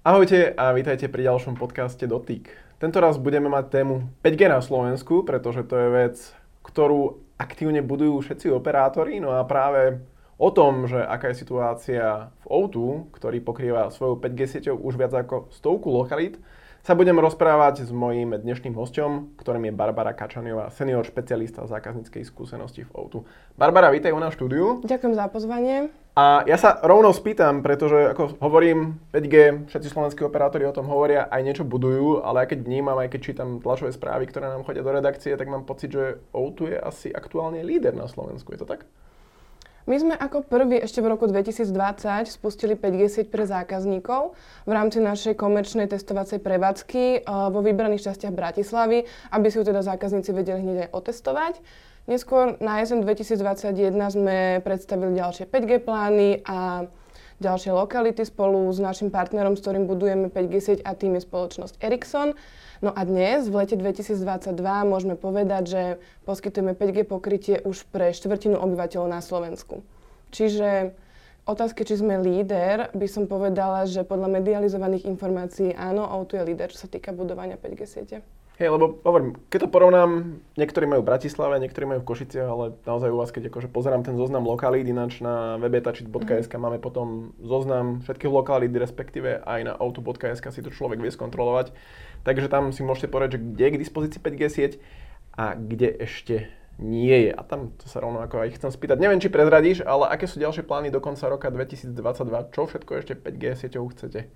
Ahojte a vítajte pri ďalšom podcaste Dotyk. Tento raz budeme mať tému 5G na Slovensku, pretože to je vec, ktorú aktívne budujú všetci operátori. No a práve o tom, že aká je situácia v O2, ktorý pokrýva svojou 5G sieťou už viac ako stovku lokalít, sa budem rozprávať s mojím dnešným hostom, ktorým je Barbara Kačaniová, senior špecialista zákazníckej skúsenosti v O2. Barbara, vítaj u nás v štúdiu. Ďakujem za pozvanie. A ja sa rovno spýtam, pretože ako hovorím, 5G, všetci slovenskí operátori o tom hovoria, aj niečo budujú, ale aj keď vnímam, aj keď čítam tlačové správy, ktoré nám chodia do redakcie, tak mám pocit, že O2 je asi aktuálne líder na Slovensku. Je to tak? My sme ako prvý ešte v roku 2020 spustili 5G sieť pre zákazníkov v rámci našej komerčnej testovacej prevádzky vo vybraných častiach Bratislavy, aby si ju teda zákazníci vedeli hneď aj otestovať. Neskôr na jeseň 2021 sme predstavili ďalšie 5G plány a ďalšie lokality spolu s našim partnerom, s ktorým budujeme 5G sieť a tým je spoločnosť Ericsson. No a dnes, v lete 2022, môžeme povedať, že poskytujeme 5G pokrytie už pre štvrtinu obyvateľov na Slovensku. Čiže otázke, či sme líder, by som povedala, že podľa medializovaných informácií áno, O2 je líder, čo sa týka budovania 5G siete. Hej, lebo hovorím, keď to porovnám, niektorí majú v Bratislave, niektorí majú v Košiciach, ale naozaj u vás, keď akože pozerám ten zoznam lokalít, ináč na webetačit.sk mm. máme potom zoznam všetkých lokalít, respektíve aj na auto.sk si to človek vie skontrolovať. Takže tam si môžete povedať, že kde je k dispozícii 5G sieť a kde ešte nie je. A tam to sa rovno ako aj chcem spýtať. Neviem, či prezradíš, ale aké sú ďalšie plány do konca roka 2022? Čo všetko ešte 5G sieťou chcete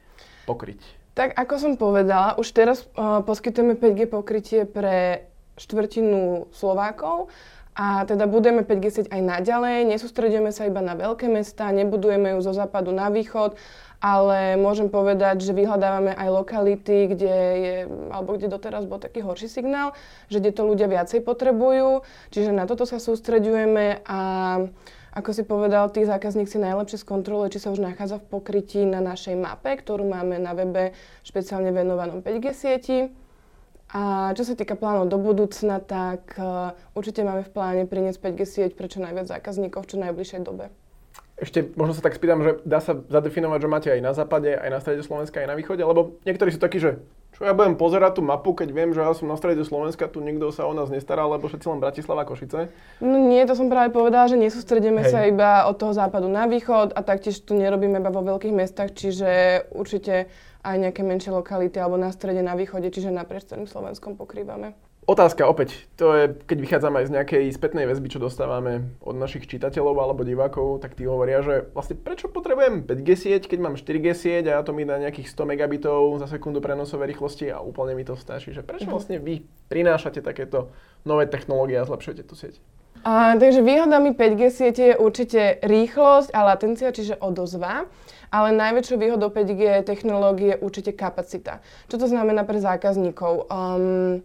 pokryť? Tak ako som povedala, už teraz uh, poskytujeme 5G pokrytie pre štvrtinu Slovákov a teda budujeme 5G sieť aj naďalej. Nesústredujeme sa iba na veľké mesta, nebudujeme ju zo západu na východ, ale môžem povedať, že vyhľadávame aj lokality, kde je, alebo kde doteraz bol taký horší signál, že kde to ľudia viacej potrebujú, čiže na toto sa sústreďujeme a ako si povedal, tí zákazník si najlepšie skontroluje, či sa už nachádza v pokrytí na našej mape, ktorú máme na webe špeciálne venovanom 5G sieti. A čo sa týka plánov do budúcna, tak uh, určite máme v pláne priniesť 5G sieť pre čo najviac zákazníkov v čo najbližšej dobe. Ešte možno sa tak spýtam, že dá sa zadefinovať, že máte aj na západe, aj na strede Slovenska, aj na východe, lebo niektorí sú takí, že čo ja budem pozerať tú mapu, keď viem, že ja som na strede Slovenska, tu nikto sa o nás nestará, lebo všetci len Bratislava, Košice? No nie, to som práve povedala, že nesústredíme Hej. sa iba od toho západu na východ a taktiež tu nerobíme iba vo veľkých mestách, čiže určite aj nejaké menšie lokality alebo na strede, na východe, čiže naprieč celým Slovenskom pokrývame. Otázka opäť, to je, keď vychádzame aj z nejakej spätnej väzby, čo dostávame od našich čitateľov alebo divákov, tak tí hovoria, že vlastne prečo potrebujem 5G sieť, keď mám 4G sieť a to mi dá nejakých 100 megabitov za sekundu prenosovej rýchlosti a úplne mi to stačí. Že prečo mhm. vlastne vy prinášate takéto nové technológie a zlepšujete tú sieť? A, takže výhodami 5G siete je určite rýchlosť a latencia, čiže odozva. Ale najväčšou výhodou 5G technológie je určite kapacita. Čo to znamená pre zákazníkov? Um,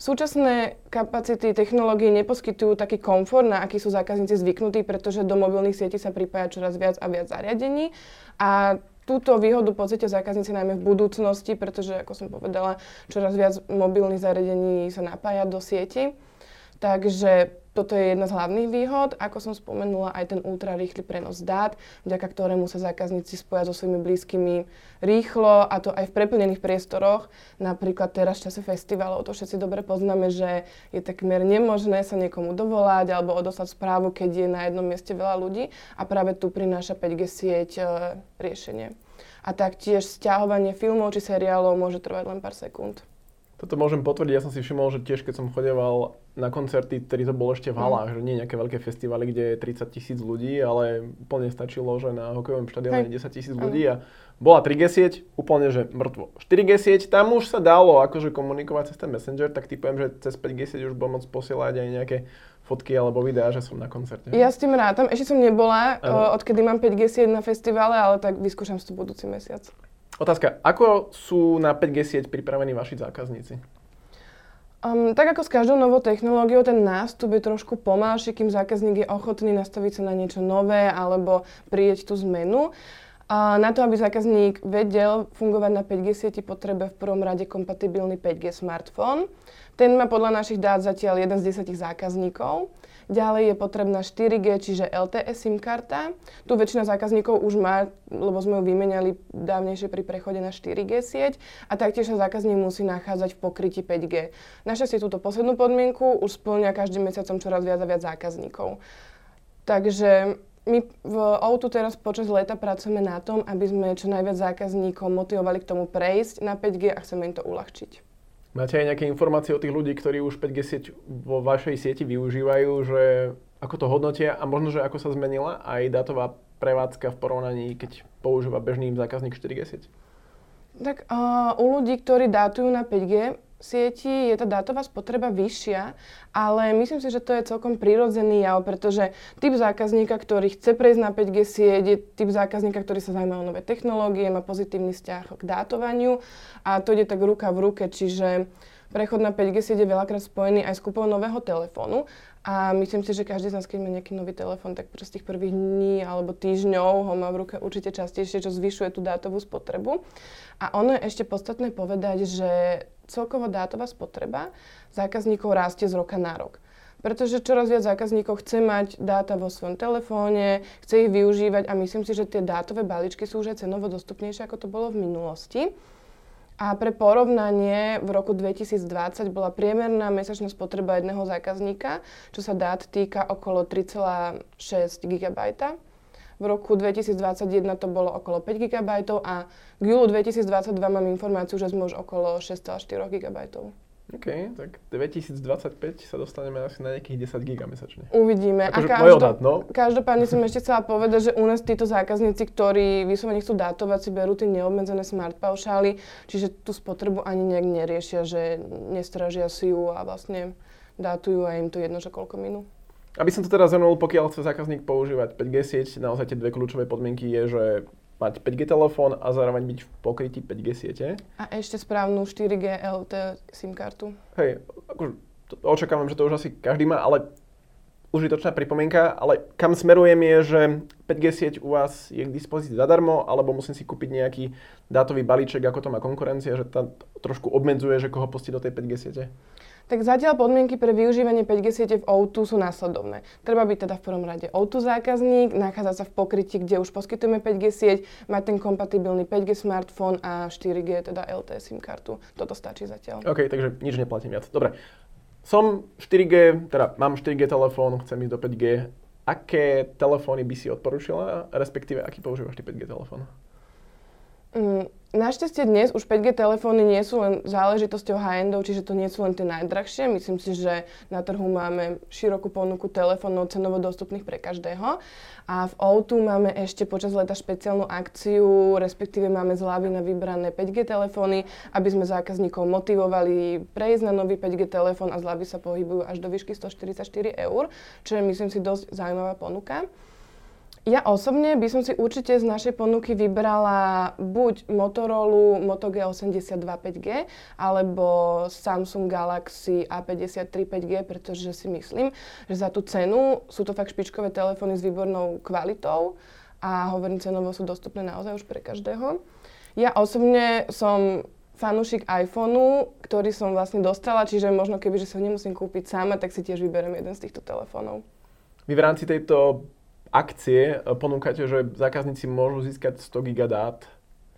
Súčasné kapacity technológie neposkytujú taký komfort, na aký sú zákazníci zvyknutí, pretože do mobilných sietí sa pripája čoraz viac a viac zariadení a túto výhodu pocítia zákazníci najmä v budúcnosti, pretože, ako som povedala, čoraz viac mobilných zariadení sa napája do sieti. Takže toto je jedna z hlavných výhod. Ako som spomenula, aj ten ultrarýchly prenos dát, vďaka ktorému sa zákazníci spoja so svojimi blízkymi rýchlo a to aj v preplnených priestoroch. Napríklad teraz v čase festivalov, to všetci dobre poznáme, že je takmer nemožné sa niekomu dovolať alebo odoslať správu, keď je na jednom mieste veľa ľudí a práve tu prináša 5G sieť e, riešenie. A taktiež stiahovanie filmov či seriálov môže trvať len pár sekúnd. Toto môžem potvrdiť, ja som si všimol, že tiež keď som chodeval na koncerty, ktorý to bol ešte v halách, mm. že nie nejaké veľké festivaly, kde je 30 tisíc ľudí, ale úplne stačilo, že na hokejovom štadióne je 10 tisíc ľudí a bola 3G sieť, úplne že mŕtvo. 4G sieť, tam už sa dalo akože komunikovať cez ten Messenger, tak typujem, že cez 5G sieť už budem môcť posielať aj nejaké fotky alebo videá, že som na koncerte. Ja s tým rátam, ešte som nebola, ano. odkedy mám 5G sieť na festivale, ale tak vyskúšam si to budúci mesiac. Otázka, ako sú na 5G sieť pripravení vaši zákazníci? Um, tak ako s každou novou technológiou, ten nástup je trošku pomalší, kým zákazník je ochotný nastaviť sa na niečo nové alebo prieť tú zmenu. A na to, aby zákazník vedel fungovať na 5G sieti, potrebuje v prvom rade kompatibilný 5G smartfón. Ten má podľa našich dát zatiaľ jeden z desiatich zákazníkov. Ďalej je potrebná 4G, čiže LTE SIM karta. Tu väčšina zákazníkov už má, lebo sme ju vymenali dávnejšie pri prechode na 4G sieť a taktiež sa zákazník musí nachádzať v pokrytí 5G. Našťastie túto poslednú podmienku už splňa každým mesiacom čoraz viac a viac zákazníkov. Takže my v Outu teraz počas leta pracujeme na tom, aby sme čo najviac zákazníkov motivovali k tomu prejsť na 5G a chceme im to uľahčiť. Máte aj nejaké informácie od tých ľudí, ktorí už 5G sieť vo vašej sieti využívajú, že ako to hodnotia a možno, že ako sa zmenila aj dátová prevádzka v porovnaní, keď používa bežný zákazník 4G sieť? Tak uh, u ľudí, ktorí dátujú na 5G, sieti je tá dátová spotreba vyššia, ale myslím si, že to je celkom prirodzený jav, pretože typ zákazníka, ktorý chce prejsť na 5G sieť, je typ zákazníka, ktorý sa zaujíma o nové technológie, má pozitívny vzťah k dátovaniu a to ide tak ruka v ruke, čiže prechod na 5G sieť je veľakrát spojený aj s kúpou nového telefónu a myslím si, že každý z nás, keď má nejaký nový telefón, tak z tých prvých dní alebo týždňov ho má v ruke určite častejšie, čo zvyšuje tú dátovú spotrebu. A ono je ešte podstatné povedať, že celkovo dátová spotreba zákazníkov rastie z roka na rok. Pretože čoraz viac zákazníkov chce mať dáta vo svojom telefóne, chce ich využívať a myslím si, že tie dátové balíčky sú už aj cenovo dostupnejšie, ako to bolo v minulosti. A pre porovnanie, v roku 2020 bola priemerná mesačná spotreba jedného zákazníka, čo sa dát týka okolo 3,6 GB v roku 2021 to bolo okolo 5 GB a k júlu 2022 mám informáciu, že sme už okolo 6,4 GB. OK, tak 2025 sa dostaneme asi na nejakých 10 GB mesačne. Uvidíme. Akože a každo, odhad, no. každopádne som ešte chcela povedať, že u nás títo zákazníci, ktorí vyslovene chcú dátovať, si berú tie neobmedzené smart paušály, čiže tú spotrebu ani nejak neriešia, že nestražia si ju a vlastne dátujú a im to jedno, že koľko minút. Aby som to teraz zhrnul, pokiaľ chce zákazník používať 5G sieť, naozaj tie dve kľúčové podmienky je, že mať 5G telefón a zároveň byť v pokrytí 5G siete. A ešte správnu 4G LTE SIM kartu. Hej, akože očakávam, že to už asi každý má, ale užitočná pripomienka, ale kam smerujem je, že 5G sieť u vás je k dispozícii zadarmo, alebo musím si kúpiť nejaký dátový balíček, ako to má konkurencia, že tam trošku obmedzuje, že koho pustiť do tej 5G siete? Tak zatiaľ podmienky pre využívanie 5G siete v O2 sú následovné. Treba byť teda v prvom rade O2 zákazník, nachádza sa v pokrytí, kde už poskytujeme 5G sieť, mať ten kompatibilný 5G smartfón a 4G, teda LTE SIM kartu. Toto stačí zatiaľ. OK, takže nič neplatím viac. Dobre. Som 4G, teda mám 4G telefón, chcem ísť do 5G. Aké telefóny by si odporúčila, respektíve aký používaš ty 5G telefón? Mm, Našťastie dnes už 5G telefóny nie sú len záležitosťou high-endov, čiže to nie sú len tie najdrahšie. Myslím si, že na trhu máme širokú ponuku telefónov cenovo dostupných pre každého. A v O2 máme ešte počas leta špeciálnu akciu, respektíve máme zľavy na vybrané 5G telefóny, aby sme zákazníkov motivovali prejsť na nový 5G telefón a zľavy sa pohybujú až do výšky 144 eur, čo je myslím si dosť zaujímavá ponuka. Ja osobne by som si určite z našej ponuky vybrala buď Motorola Moto G82 5G alebo Samsung Galaxy A53 5G, pretože si myslím, že za tú cenu sú to fakt špičkové telefóny s výbornou kvalitou a hovorím cenovo sú dostupné naozaj už pre každého. Ja osobne som fanúšik iPhoneu, ktorý som vlastne dostala, čiže možno keby, že sa nemusím kúpiť sama, tak si tiež vyberiem jeden z týchto telefónov. Vy v rámci tejto akcie e, ponúkate, že zákazníci môžu získať 100 giga dát.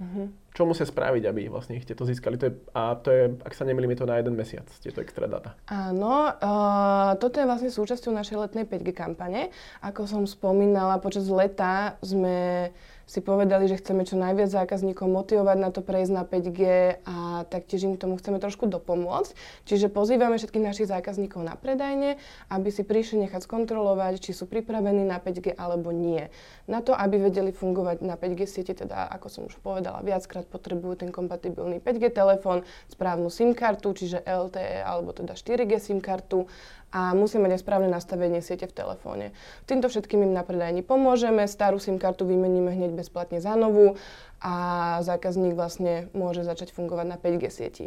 Uh-huh. Čo musia spraviť, aby vlastne ich tieto získali? To je, a to je, ak sa nemýlim, je to na jeden mesiac, tieto extra dáta. Áno, uh, toto je vlastne súčasťou našej letnej 5G kampane. Ako som spomínala, počas leta sme si povedali, že chceme čo najviac zákazníkov motivovať na to prejsť na 5G a taktiež im k tomu chceme trošku dopomôcť. Čiže pozývame všetkých našich zákazníkov na predajne, aby si prišli nechať skontrolovať, či sú pripravení na 5G alebo nie. Na to, aby vedeli fungovať na 5G siete, teda ako som už povedala, viackrát potrebujú ten kompatibilný 5G telefón, správnu SIM kartu, čiže LTE alebo teda 4G SIM kartu a musia mať správne nastavenie siete v telefóne. Týmto všetkým im na predajni pomôžeme, starú SIM kartu vymeníme hneď bezplatne za novú a zákazník vlastne môže začať fungovať na 5G sieti.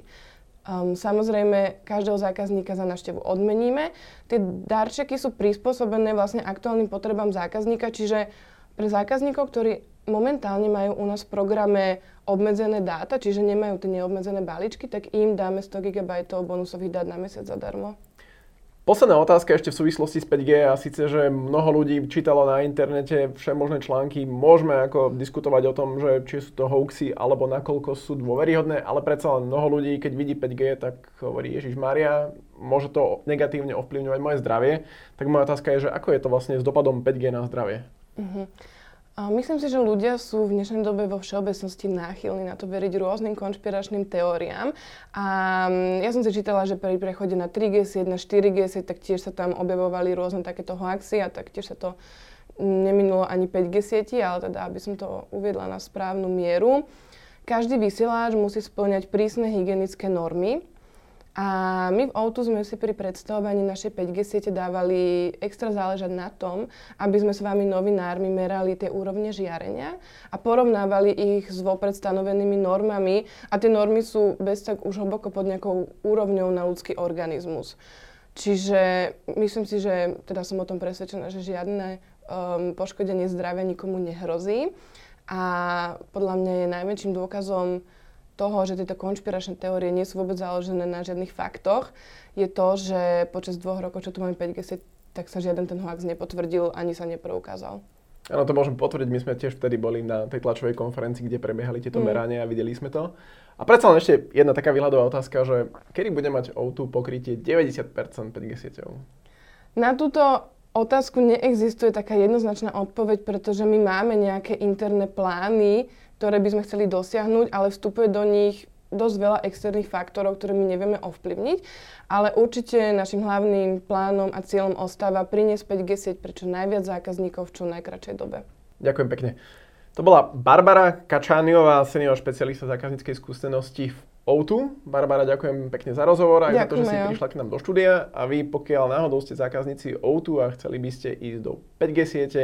Um, samozrejme, každého zákazníka za návštevu odmeníme. Tie darčeky sú prispôsobené vlastne aktuálnym potrebám zákazníka, čiže pre zákazníkov, ktorí momentálne majú u nás v programe obmedzené dáta, čiže nemajú tie neobmedzené balíčky, tak im dáme 100 GB bonusových dát na mesiac zadarmo. Posledná otázka ešte v súvislosti s 5G a síce, že mnoho ľudí čítalo na internete všemožné články. Môžeme ako diskutovať o tom, že či sú to hoaxy alebo nakoľko sú dôveryhodné, ale predsa len mnoho ľudí, keď vidí 5G, tak hovorí Ježiš Maria, môže to negatívne ovplyvňovať moje zdravie. Tak moja otázka je, že ako je to vlastne s dopadom 5G na zdravie? Uh-huh. Myslím si, že ľudia sú v dnešnej dobe vo všeobecnosti náchylní na to veriť rôznym konšpiračným teóriám. A mm, ja som si čítala, že pri prechode na 3G sieť, na 4G sieť, tak tiež sa tam objavovali rôzne takéto hoaxy a tak tiež sa to neminulo ani 5G sieti, ale teda, aby som to uviedla na správnu mieru. Každý vysielač musí splňať prísne hygienické normy, a my v Outu sme si pri predstavovaní našej 5G siete dávali extra záležať na tom, aby sme s vami novinármi merali tie úrovne žiarenia a porovnávali ich s vopred stanovenými normami a tie normy sú bez tak už hlboko pod nejakou úrovňou na ľudský organizmus. Čiže myslím si, že teda som o tom presvedčená, že žiadne um, poškodenie zdravia nikomu nehrozí. A podľa mňa je najväčším dôkazom toho, že tieto konšpiračné teórie nie sú vôbec založené na žiadnych faktoch, je to, že počas dvoch rokov, čo tu máme 5G, tak sa žiaden ten hoax nepotvrdil ani sa nepreukázal. Áno, to môžem potvrdiť. My sme tiež vtedy boli na tej tlačovej konferencii, kde prebiehali tieto mm. merania a videli sme to. A predsa len ešte jedna taká výhľadová otázka, že kedy bude mať O2 pokrytie 90% 5G sieťou? Na túto otázku neexistuje taká jednoznačná odpoveď, pretože my máme nejaké interné plány, ktoré by sme chceli dosiahnuť, ale vstupuje do nich dosť veľa externých faktorov, ktoré my nevieme ovplyvniť. Ale určite našim hlavným plánom a cieľom ostáva priniesť 5G sieť pre čo najviac zákazníkov v čo najkračej dobe. Ďakujem pekne. To bola Barbara Kačániová, senior špecialista zákazníckej skúsenosti v O2. Barbara, ďakujem pekne za rozhovor a za to, že si prišla k nám do štúdia. A vy, pokiaľ náhodou ste zákazníci O2 a chceli by ste ísť do 5G siete,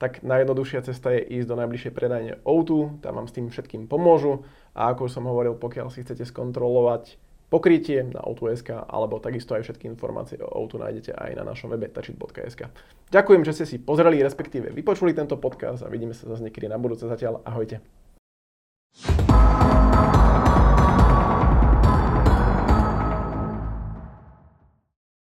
tak najjednoduchšia cesta je ísť do najbližšej predajne O2, tam vám s tým všetkým pomôžu a ako som hovoril, pokiaľ si chcete skontrolovať pokrytie na O2.sk alebo takisto aj všetky informácie o O2 nájdete aj na našom webe tačit.sk. Ďakujem, že ste si pozreli, respektíve vypočuli tento podcast a vidíme sa zase niekedy na budúce. Zatiaľ ahojte.